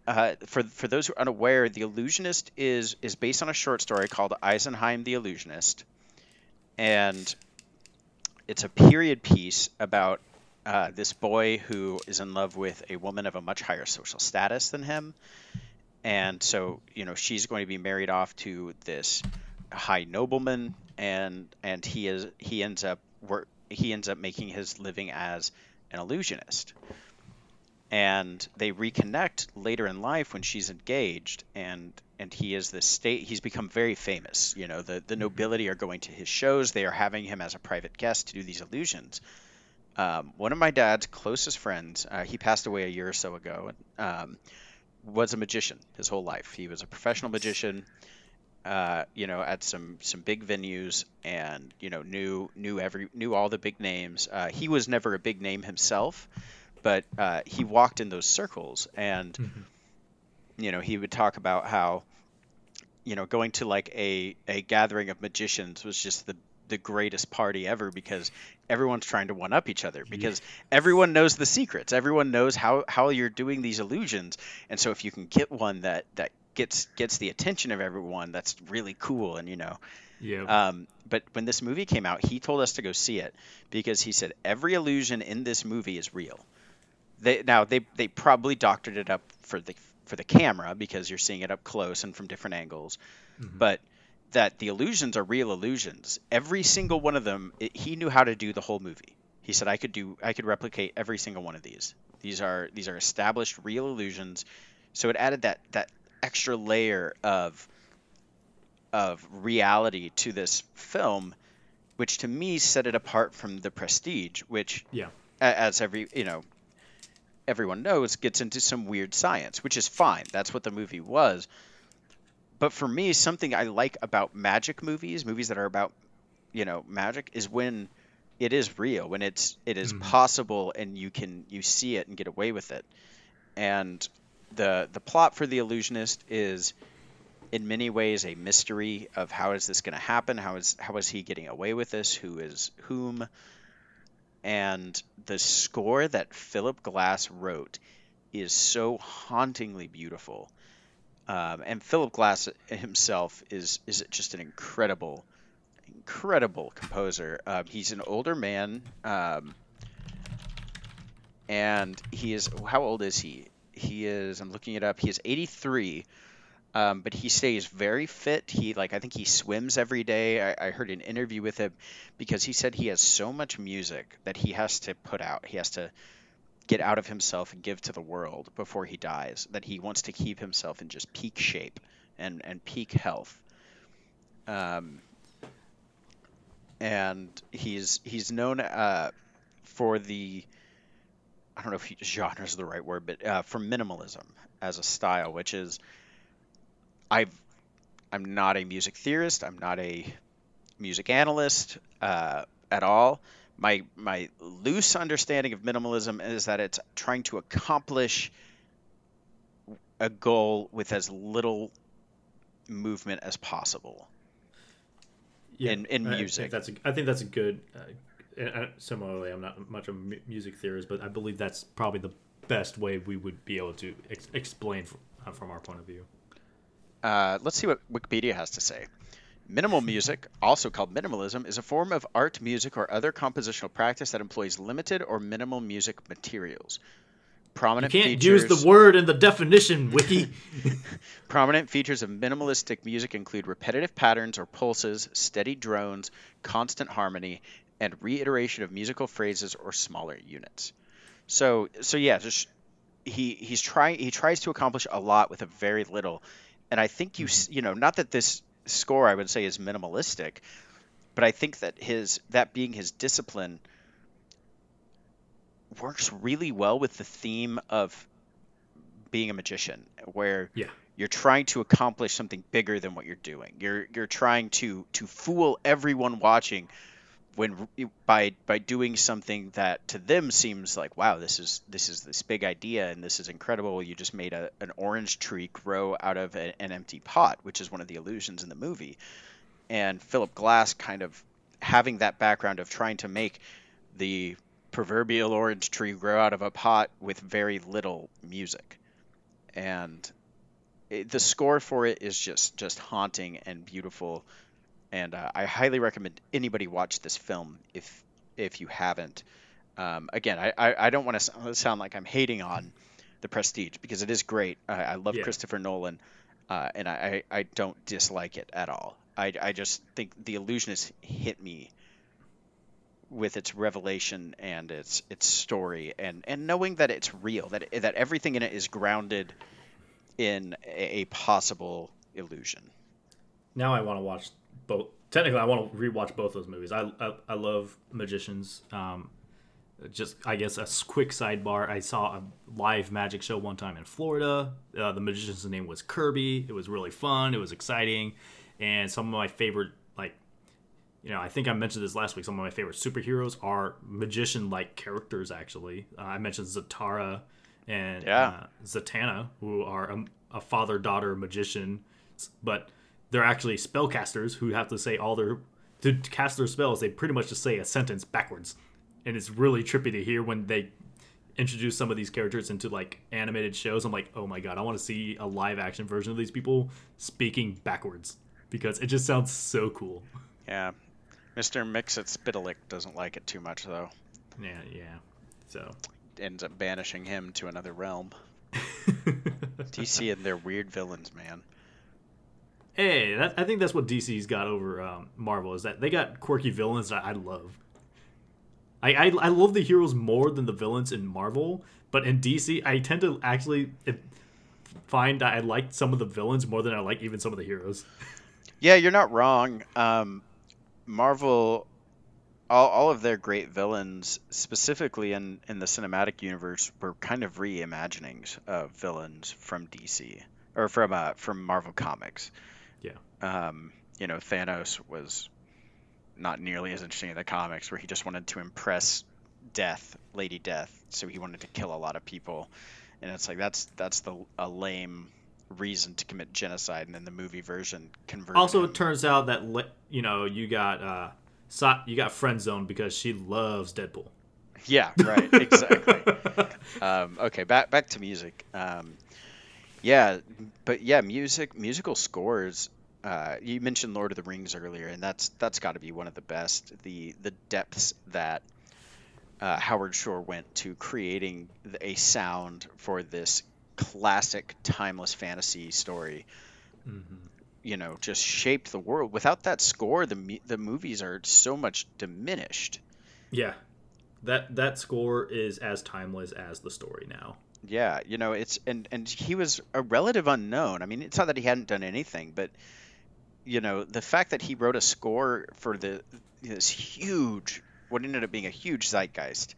uh, for for those who are unaware, The Illusionist is is based on a short story called Eisenheim the Illusionist, and it's a period piece about uh, this boy who is in love with a woman of a much higher social status than him, and so you know she's going to be married off to this high nobleman, and and he is he ends up work he ends up making his living as an illusionist and they reconnect later in life when she's engaged and and he is the state he's become very famous you know the the nobility are going to his shows they are having him as a private guest to do these illusions. Um, one of my dad's closest friends uh, he passed away a year or so ago um, was a magician his whole life. He was a professional magician uh, you know, at some some big venues, and you know, knew knew every knew all the big names. Uh, he was never a big name himself, but uh, he walked in those circles, and Mhm. you know, he would talk about how, you know, going to like a a gathering of magicians was just the the greatest party ever because everyone's trying to one up each other because everyone knows the secrets. Everyone knows how how you're doing these illusions. And so if you can get one that that gets gets the attention of everyone that's really cool and you know. Yep. um, but when this movie came out he told us to go see it because he said every illusion in this movie is real they now they they probably doctored it up for the for the camera because you're seeing it up close and from different angles. Mhm. but that the illusions are real illusions. Every single one of them it, he knew how to do the whole movie. He said i could do i could replicate every single one of these. These are these are established real illusions. So it added that that extra layer of of reality to this film which to me set it apart from the prestige which Yeah. as every you know everyone knows gets into some weird science which is fine. That's what the movie was. But for me something i like about magic movies movies that are about you know magic is when it is real when it's it is Mhm. possible and you can you see it and get away with it. And the the plot for the illusionist is in many ways a mystery of how is this going to happen? How is how is he getting away with this? Who is whom and the score that Philip Glass wrote is so hauntingly beautiful. Um, and Philip Glass himself is is just an incredible, incredible composer. Um, he's an older man, um, and he is how old is he? He is. I'm looking it up. He is 83. Um, but he stays very fit. He like I think he swims every day. I, I heard an interview with him because he said he has so much music that he has to put out. He has to get out of himself and give to the world before he dies. That he wants to keep himself in just peak shape and and peak health. Um, and he's he's known uh, for the I don't know if genre is the right word, but uh, for minimalism as a style, which is I've I'm not a music theorist, I'm not a music analyst uh, at all. My my loose understanding of minimalism is that it's trying to accomplish a goal with as little movement as possible Yeah, in in I- I think that's a, I think that's a good. Uh, uh, similarly, I'm not much of a music theorist, but I believe that's probably the best way we would be able to ex- explain from, uh, from our point of view. Uh, let's see what Wikipedia has to say. Minimal *laughs* music, also called minimalism, is a form of art, music, or other compositional practice that employs limited or minimal music materials. You Prominent can't features, use the word in the definition, Wiki. *laughs* Prominent features of minimalistic music include repetitive patterns or pulses, steady drones, constant harmony, and reiteration of musical phrases or smaller units. So, so yeah, just he he's trying he tries to accomplish a lot with a very little, and I think you s mm-hmm. you know not that this score I would say is minimalistic, but I think that his that being his discipline works really well with the theme of being a magician, where yeah, you're trying to accomplish something bigger than what you're doing. You're you're trying to to fool everyone watching when by by doing something that to them seems like wow this is this is this big idea and this is incredible. You just made a, an orange tree grow out of a, an empty pot, which is one of the illusions in the movie. And Philip Glass kind of having that background of trying to make the proverbial orange tree grow out of a pot with very little music. And it, the score for it is just just haunting and beautiful and uh, I highly recommend anybody watch this film if if you haven't. Um, again, I, I, I don't want to sound like I'm hating on the Prestige because it is great. I, I love Yeah. Christopher Nolan, uh, and I, I don't dislike it at all. I, I just think The Illusionist hit me with its revelation and its its story and, and knowing that it's real that that everything in it is grounded in a, a possible illusion. now I want to watch both. Technically, I want to rewatch both those movies. I I, I love Magicians. Um, just I guess a quick sidebar. I saw a live magic show one time in Florida. Uh, the magician's name was Kirby. It was really fun. It was exciting, and some of my favorite like. You know, I think I mentioned this last week. Some of my favorite superheroes are magician-like characters. Actually, uh, I mentioned Zatara and Yeah. uh, Zatanna, who are a, a father-daughter magician, but they're actually spellcasters who have to say all their to cast their spells. They pretty much just say a sentence backwards, and it's really trippy to hear when they introduce some of these characters into like animated shows. I'm like, oh my god, I want to see a live action version of these people speaking backwards because it just sounds so cool. Yeah. Mr. Mxyzptlk doesn't like it too much, though. Yeah, yeah. So Ends up banishing him to another realm. *laughs* DC and their weird villains, man. Hey, that, I think that's what DC's got over um, Marvel is that they got quirky villains that I love. I, I I love the heroes more than the villains in Marvel, but in DC I tend to actually find I like some of the villains more than I like even some of the heroes. Yeah, you're not wrong. Um, Marvel, all, all of their great villains, specifically in, in the cinematic universe, were kind of reimaginings of villains from DC or from uh, from Marvel Comics. Yeah. Um, you know, Thanos was not nearly as interesting in the comics, where he just wanted to impress Death, Lady Death, so he wanted to kill a lot of people, and it's like that's that's the a lame reason to commit genocide, and then the movie version converted. Also, him. it turns out that you know you got uh, Sa- you got friend zone because she loves Deadpool. Yeah, right, exactly. *laughs* um, okay, back back to music. Um, yeah, but yeah, music, musical scores. Uh, you mentioned Lord of the Rings earlier, and that's that's got to be one of the best. The the depths that uh, Howard Shore went to creating a sound for this classic, timeless fantasy story. You know, just shaped the world. Without that score, the the movies are so much diminished. Yeah, that that score is as timeless as the story now. Yeah, you know, it's and and he was a relative unknown. I mean, it's not that he hadn't done anything, but you know, the fact that he wrote a score for the this huge, what ended up being a huge zeitgeist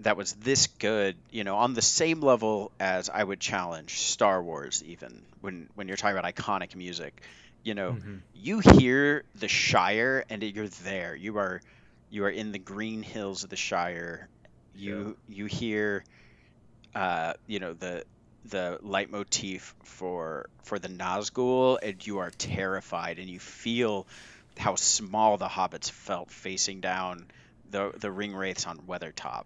that was this good, you know, on the same level as I would challenge Star Wars even when when you're talking about iconic music. You know, Mhm. you hear the Shire and you're there. You are you are in the green hills of the Shire. You you hear uh, you know, the the leitmotif for for the Nazgul and you are terrified and you feel how small the hobbits felt facing down the the ring wraiths on Weathertop.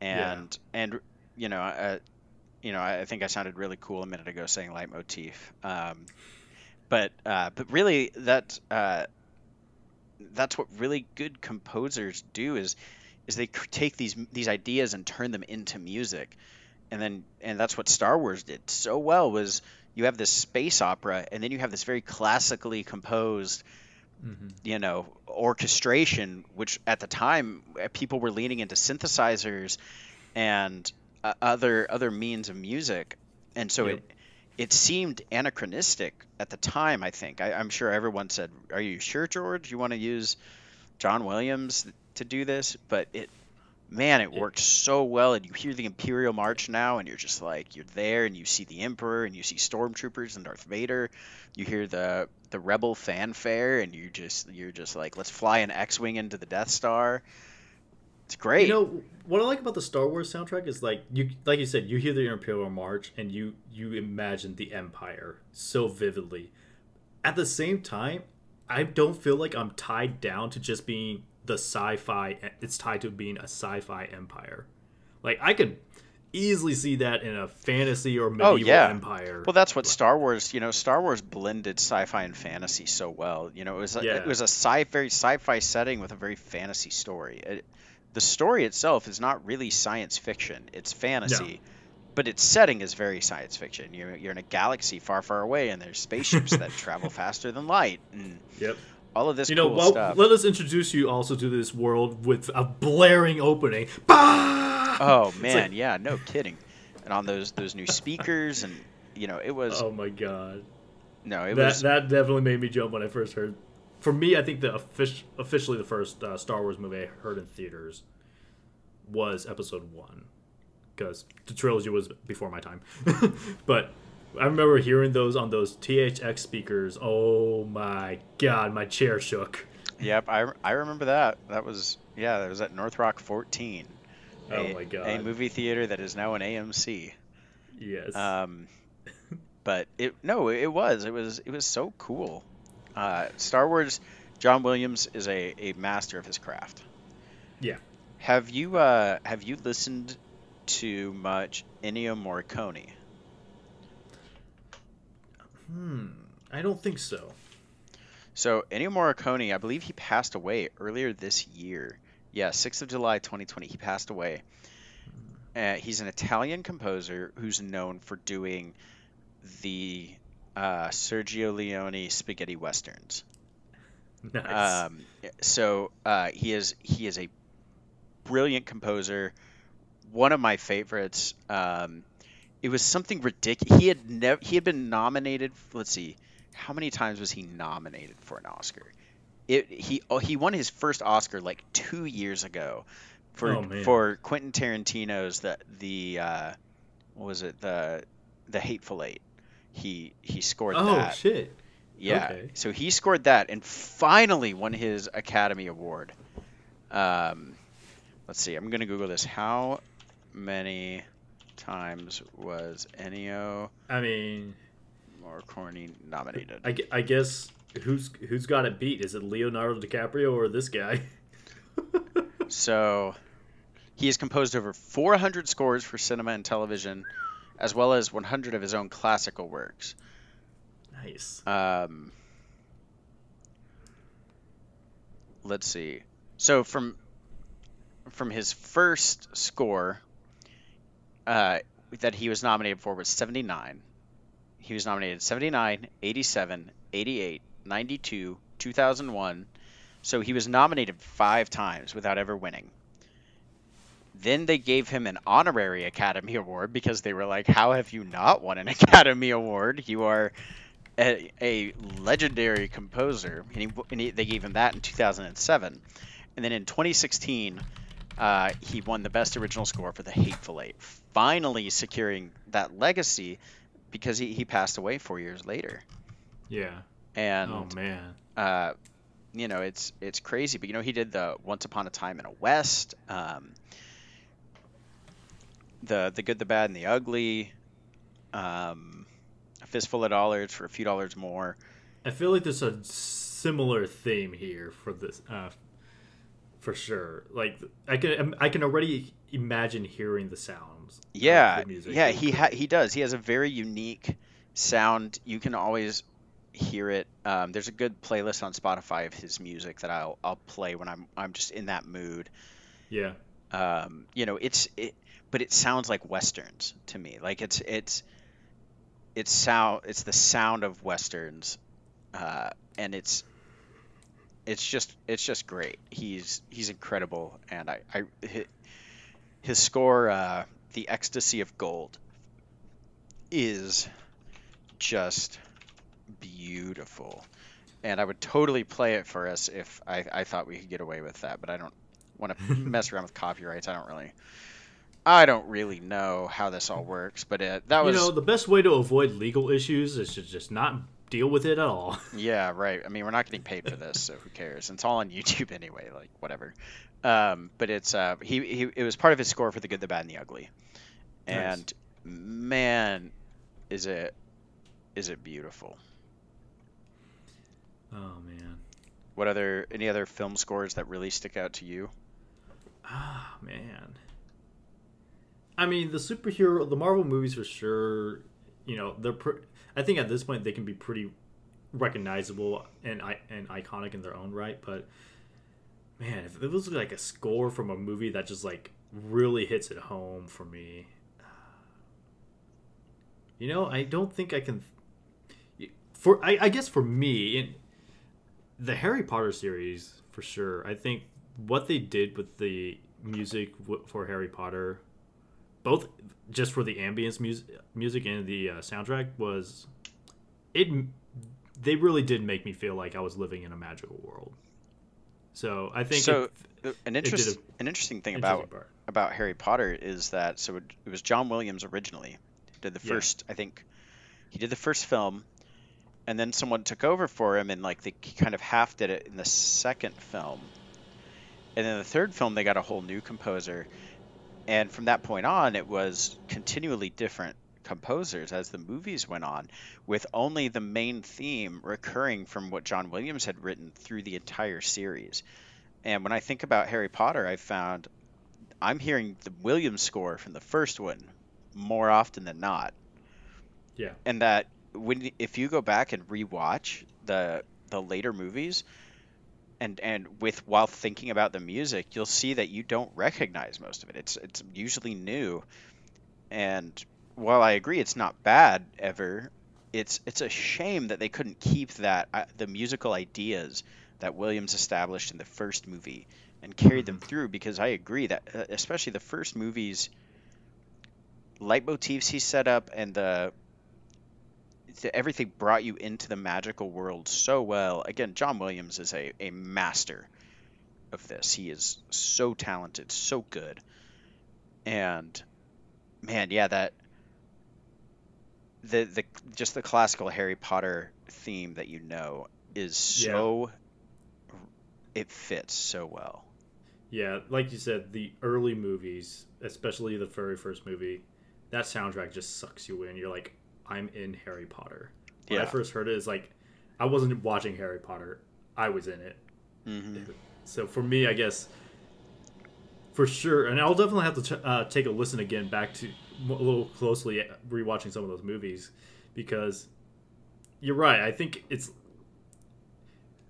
Yeah. and and you know uh, you know I I think I sounded really cool a minute ago saying leitmotif. Um, but uh, but really that uh, that's what really good composers do is is they take these these ideas and turn them into music and then and that's what Star Wars did so well was you have this space opera and then you have this very classically composed Mhm. you know orchestration which at the time uh, people were leaning into synthesizers and uh, other other means of music and so Yep. it it seemed anachronistic at the time i think I, i'm sure everyone said are you sure george you want to use john williams to do this but it man it worked so well and you hear the imperial march now and you're just like you're there and you see the emperor and you see stormtroopers and darth vader. You hear the the rebel fanfare and you just you're just like let's fly an x-wing into the death star. It's great. You know what I like about the Star Wars soundtrack is like you like you said you hear the Imperial March and you you imagine the Empire so vividly. At the same time, I don't feel like I'm tied down to just being the sci-fi. It's tied to being a sci-fi empire. Like I could easily see that in a fantasy or oh, medieval Oh, yeah. empire. Well, that's what Star Wars, you know, Star Wars blended sci-fi and fantasy so well. You know, it was a, Yeah. it was a sci very sci-fi setting with a very fantasy story. It, the story itself is not really science fiction; it's fantasy, but its setting is very science fiction. You're you're in a galaxy far, far away, and there's spaceships that *laughs* travel faster than light, and Yep. All of this You know, cool well, stuff. let us introduce you also to this world with a blaring opening. Bah! Oh man, like- yeah, no kidding. And on those those new speakers, and you know, it was Oh my god. no, it that was that definitely made me jump when I first heard. For me, I think the offic- officially the first uh, Star Wars movie I heard in theaters was Episode One, because the trilogy was before my time. *laughs* but I remember hearing those on those THX speakers. Oh my god, my chair shook. Yep, I, I remember that. That was yeah, that was at North Rock 14. Oh a, my god. A movie theater that is now an AMC. Yes. Um, but it no, it was it was it was so cool. Uh, Star Wars. John Williams is a, a master of his craft. yeah. Have you uh have you listened to much Ennio Morricone? Hmm. I don't think so. So Ennio Morricone, I believe he passed away earlier this year. Yeah, 6th of July 2020, he passed away. Uh, he's an Italian composer who's known for doing the uh, Sergio Leone spaghetti westerns. *laughs* Nice. Um, so uh, he is he is a brilliant composer, one of my favorites. Um, it was something ridiculous. He had never he had been nominated. Let's see, how many times was he nominated for an Oscar? It he oh, he won his first Oscar like two years ago for Oh, for Quentin Tarantino's the the uh, what was it the the Hateful Eight. He he scored oh that. shit. Yeah. Okay. So he scored that and finally won his Academy Award. Um, let's see. I'm gonna Google this. How many times was Ennio I mean, Morricone nominated? I, I guess who's who's got it beat? Is it Leonardo DiCaprio or this guy? *laughs* So he has composed over 400 scores for cinema and television, as well as 100 of his own classical works. nice. Um, let's see. So from from his first score uh, that he was nominated for was 79. He was nominated 79, 87, 88, 92, 2001. So he was nominated five times without ever winning. Then they gave him an honorary Academy Award because they were like, "How have you not won an *laughs* Academy Award? You are a, a legendary composer." And, he, and he, they gave him that in 2007. And then in 2016, uh, he won the Best Original Score for The Hateful Eight, finally securing that legacy because he, he passed away four years later. Yeah. And oh man. Uh, you know, it's it's crazy, but you know, he did the Once Upon a Time in a West, um, the the Good, the Bad, and the Ugly, um, a fistful of dollars for a few dollars more. I feel like there's a similar theme here for this, uh, for sure. Like I can I can already imagine hearing the sounds. Yeah, the yeah, he ha- he does. He has a very unique sound. You can always hear it. Um, there's a good playlist on Spotify of his music that I'll I'll play when I'm I'm just in that mood. Yeah. Um, you know, it's it, but it sounds like westerns to me. Like it's it's it's sound it's the sound of westerns, uh, and it's it's just it's just great. He's he's incredible, and I I his, score, uh, the ecstasy of gold, is just beautiful. And I would totally play it for us if I, I thought we could get away with that, but I don't want to *laughs* mess around with copyrights. I don't really, I don't really know how this all works. But it, that was, you know, the best way to avoid legal issues is to just not deal with it at all. *laughs* yeah, right. I mean, we're not getting paid for this, so who cares? It's all on *laughs* YouTube anyway. Like whatever. Um, but it's uh, he, he it was part of his score for the good, the bad, and the ugly. And Nice. man, is it is it beautiful? Oh man. What other any other film scores that really stick out to you? Ah man. I mean, the superhero, the Marvel movies for sure. You know, they're. Pr- I think at this point they can be pretty recognizable and and iconic in their own right. But man, if it was like a score from a movie that just like really hits it home for me, *sighs* you know, I don't think I can. For I, I guess for me, in the Harry Potter series for sure. I think what they did with the music for Harry Potter, both just for the ambience music, music and the uh, soundtrack, was it. They really did make me feel like I was living in a magical world. So I think So it- an interest a- an interesting thing interesting about part. about Harry Potter is that so it, it was John Williams originally did the Yeah. first I think he did the first film and then someone took over for him and like they he kind of half did it in the second film and then the third film they got a whole new composer and from that point on it was continually different composers as the movies went on with only the main theme recurring from what John Williams had written through the entire series and when I think about Harry Potter, I found I'm hearing the Williams score from the first one more often than not. Yeah. And that when if you go back and rewatch the the later movies and and with while thinking about the music, you'll see that you don't recognize most of it. It's it's usually new. And while I agree it's not bad ever, it's it's a shame that they couldn't keep that uh, the musical ideas that Williams established in the first movie and carried them through because I agree that uh, especially the first movies leitmotifs he set up and the, the everything brought you into the magical world so well. Again, John Williams is a, a master of this. He is so talented, so good. And man, yeah, that the the just the classical Harry Potter theme that you know is Yeah. so it fits so well. Yeah, like you said, the early movies, especially the very first movie, that soundtrack just sucks you in. You're like, I'm in Harry Potter. When I first heard it's like I wasn't watching Harry Potter; I was in it. hmm So for me, I guess for sure, and I'll definitely have to t- uh, take a listen again back to a little closely rewatching some of those movies because you're right. I think it's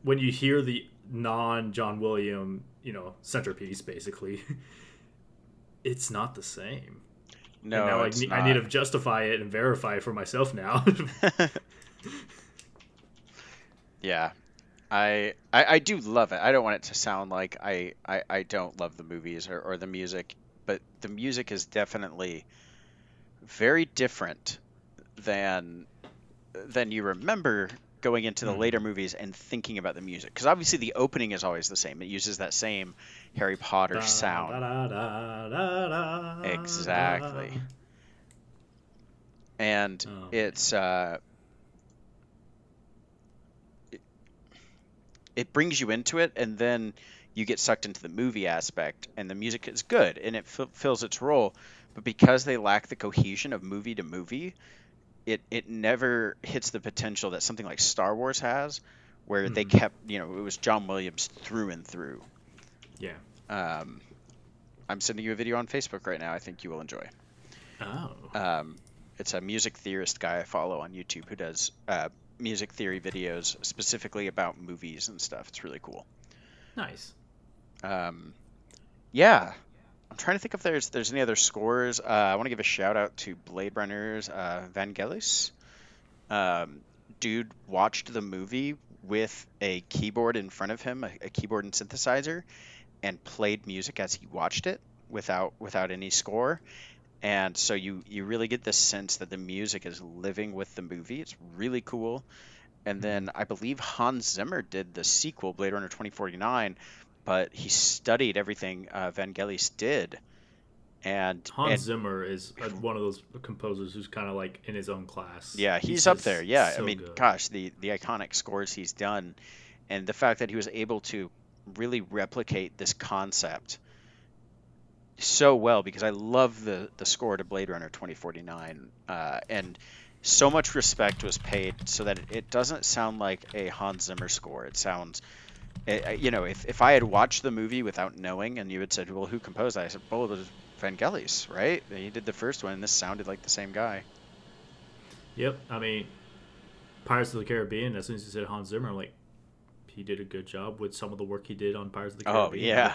when you hear the non John William, you know, centerpiece basically, *laughs* it's not the same. No, and now I, ne- I need to justify it and verify it for myself now. *laughs* yeah, I, I I do love it. I don't want it to sound like I I, I don't love the movies or, or the music. but the music is definitely very different than than you remember going into the Mhm. later movies and thinking about the music. Because obviously the opening is always the same. It uses that same Harry Potter Da, sound. da, da, Exactly. and Oh. it's uh, it, it brings you into it, and then you get sucked into the movie aspect, and the music is good, and it f- fills its role. But because they lack the cohesion of movie to movie, it it never hits the potential that something like Star Wars has, where they Mhm. kept you know it was John Williams through and through. Yeah. Um, I'm sending you a video on Facebook right now. I think you will enjoy. Oh. Um, it's a music theorist guy I follow on YouTube who does uh, music theory videos specifically about movies and stuff. It's really cool. nice. Um, yeah, I'm trying to think if there's there's any other scores. Uh, I want to give a shout out to Blade Runner's uh, Vangelis. Um, dude watched the movie with a keyboard in front of him, a, a keyboard and synthesizer, and played music as he watched it without without any score. And so you you really get this sense that the music is living with the movie. It's really cool. And then I believe Hans Zimmer did the sequel, Blade Runner 2049, but he studied everything uh, Vangelis did. And, Hans and Zimmer is uh one of those composers who's kind of like in his own class. yeah, he's, up there. Yeah, I mean, good. gosh, the the iconic scores he's done, and the fact that he was able to really replicate this concept so well because I love the the score to Blade Runner 2049, uh, and so much respect was paid so that it, it doesn't sound like a Hans Zimmer score. It sounds, you know, if, if I had watched the movie without knowing and you had said, well, who composed that? I said, well, it was Vangelis, right? He did the first one, and this sounded like the same guy. Yep. I mean, Pirates of the Caribbean. As soon as you said Hans Zimmer, I'm like, he did a good job with some of the work he did on Pirates of the Caribbean. Oh, Caribbean. yeah.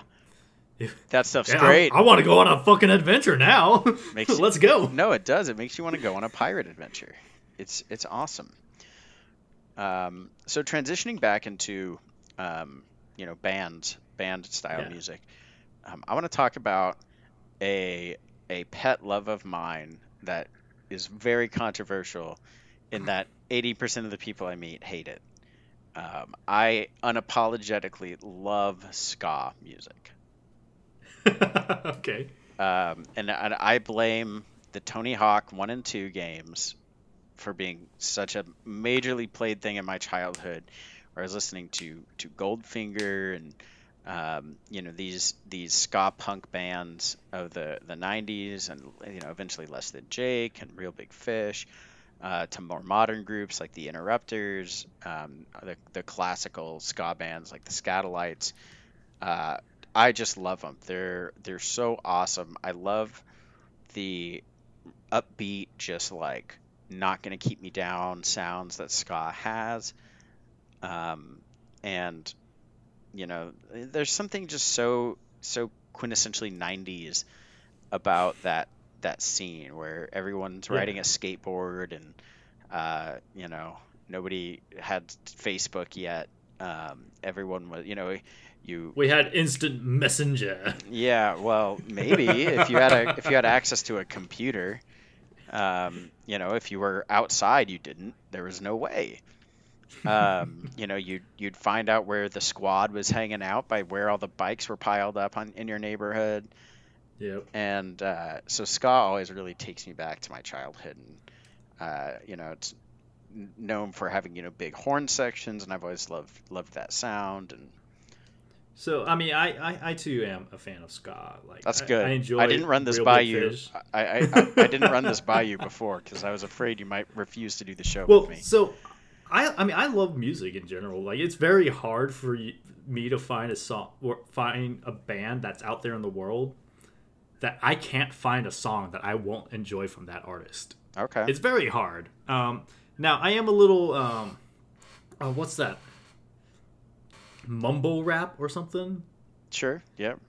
If- That stuff's Yeah, great. I, want to go on a fucking adventure now. *laughs* Makes *laughs* Let's go. No, it does. It makes you want to go on a pirate adventure. It's it's awesome. Um, so transitioning back into um, you know band band style Yeah. music, um, I want to talk about a a pet love of mine that is very controversial in *clears throat* that 80% of the people I meet hate it. Um, I unapologetically love ska music. *laughs* okay. Um, and, and I blame the Tony Hawk 1 and 2 games for being such a majorly played thing in my childhood where I was listening to, to Goldfinger and um, you know these these ska punk bands of the, the 90s and you know eventually Less Than Jake and Reel Big Fish uh, to more modern groups like the Interrupters um, the, the classical ska bands like the Skatalites uh, I just love them. They're they're so awesome. I love the upbeat, just like not gonna keep me down sounds that ska has. Um, and you know, there's something just so so quintessentially 90s about that that scene where everyone's Yeah. riding a skateboard and uh, you know nobody had Facebook yet. Um, everyone was you know you We had instant messenger. yeah, well, maybe if you had a if you had access to a computer, um, you know, if you were outside, you didn't. There was no way. Um, you know, you'd you'd find out where the squad was hanging out by where all the bikes were piled up on in your neighborhood, Yep. and uh, so ska always really takes me back to my childhood. And uh, you know, it's known for having you know big horn sections, and I've always loved loved that sound and. So I mean, I, I, I too am a fan of ska. Like That's good. I, enjoy. I didn't run this by you. I, I, I, I didn't run this by you before because I was afraid you might refuse to do the show Well, with me. so I I mean I love music in general. Like it's very hard for me to find a song or find a band that's out there in the world that I can't find a song that I won't enjoy from that artist. Okay. It's very hard. Um, now I am a little um, uh, what's that? Mumble rap or something? sure. Yep.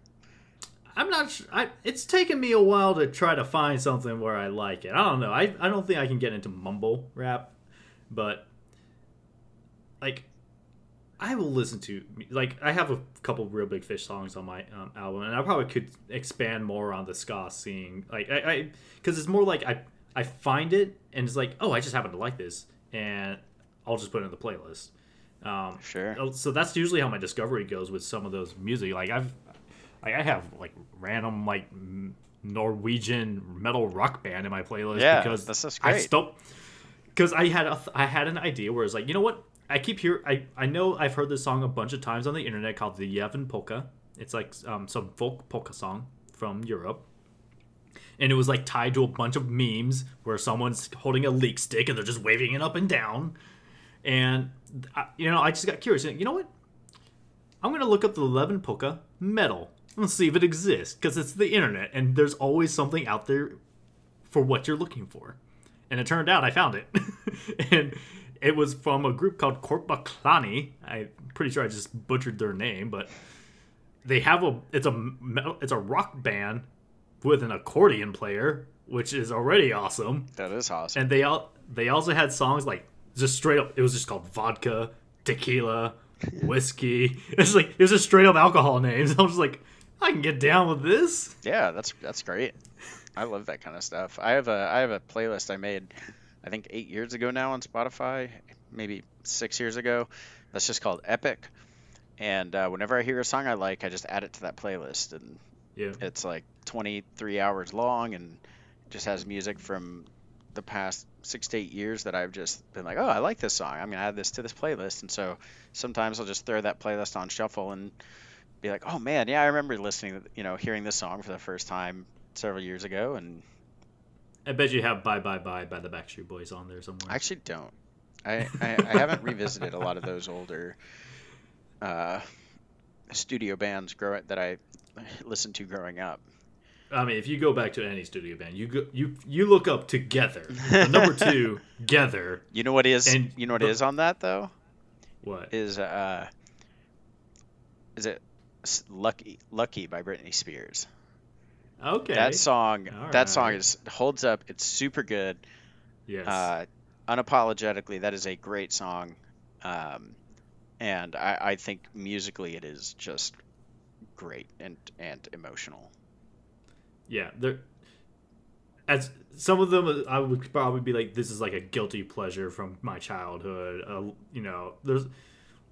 I'm not. Sh- I, it's taken me a while to try to find something where I like it. I don't know. I, I don't think I can get into mumble rap, but like, I will listen to like I have a couple reel big fish songs on my um, album, and I probably could expand more on the ska scene. Like I, because it's more like I I find it and it's like oh I just happen to like this, and I'll just put it in the playlist. Um, Sure. So that's usually how my discovery goes with some of those music. Like I've, like I have like random like Norwegian metal rock band in my playlist Yeah, because that's just I great. still because I had a, I had an idea where it's like you know what I keep hear I I know I've heard this song a bunch of times on the internet called the Ievan Polkka. It's like um, some folk polka song from Europe. And it was like tied to a bunch of memes where someone's holding a leek stick and they're just waving it up and down. And I, you know, I just got curious. You know what? I'm gonna look up the Ievan Polkka metal and see if it exists because it's the internet and there's always something out there for what you're looking for. And it turned out I found it, *laughs* and it was from a group called Korpaklani. I'm pretty sure I just butchered their name, but they have a it's a it's a rock band with an accordion player, which is already awesome That is awesome. and they all they also had songs like just straight up. It was just called vodka, tequila, *laughs* whiskey. It's like it was just straight up alcohol names. *laughs* I was like, I can get down with this. Yeah, that's that's great. I love that kind of stuff. I have a I have a playlist I made, I think eight years ago now on Spotify, maybe six years ago. That's just called Epic. And uh, whenever I hear a song I like, I just add it to that playlist, and Yeah, it's like 23 hours long, and just has music from the past six to eight years that I've just been like, oh, I like this song. I'm gonna add this to this playlist. And so sometimes I'll just throw that playlist on shuffle and be like, oh man, yeah, I remember listening, you know, hearing this song for the first time several years ago, and I bet you have "Bye Bye Bye" by the Backstreet Boys on there somewhere. I actually don't. I, I, I haven't revisited a lot of those older uh, studio bands grow that I listened to growing up. I mean, if you go back to any studio band, you go, you you look up "Together," the number *laughs* two, "Together." You know what is And you know what is on that though What? is uh is it Lucky Lucky by Britney Spears. Okay. That song that song is holds up. It's super good. yes. Uh, unapologetically, that is a great song. Um, and I, I think musically it is just great and and emotional. Yeah, there. As some of them, I would probably be like, "This is like a guilty pleasure from my childhood." Uh, you know, there's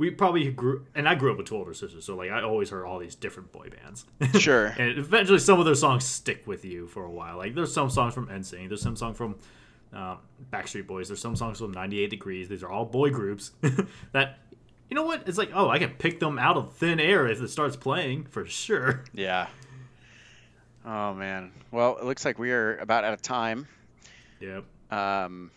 we probably grew, and I grew up with two older sisters, so like I always heard all these different boy bands. *laughs* Sure. and eventually, some of their songs stick with you for a while. Like there's some songs from NSYNC, there's some song from um, Backstreet Boys, there's some songs from 98 Degrees. These are all boy groups *laughs* that. You know what? It's like, oh, I can pick them out of thin air if it starts playing for sure. *laughs* Yeah. Oh man. Well, it looks like we are about out of time. Yep. Um,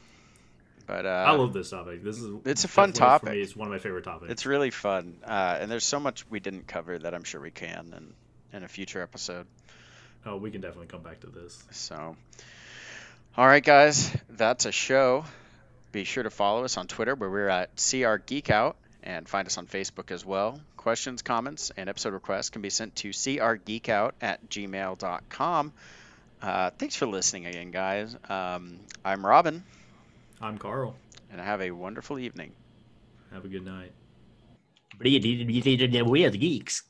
but uh, I love this topic. This is It's a fun topic. Me, it's one of my favorite topics. it's really fun, uh, and there's so much we didn't cover that I'm sure we can in in a future episode. oh, we can definitely come back to this. So, all right, guys, that's a show. Be sure to follow us on Twitter, where we're at CR Geek Out, and find us on Facebook as well. Questions, comments, and episode requests can be sent to crgeekout at gmail.com. Uh, thanks for listening again, guys. Um, I'm Robin, I'm Carl. and have a wonderful evening. Have a good night. Weird geeks.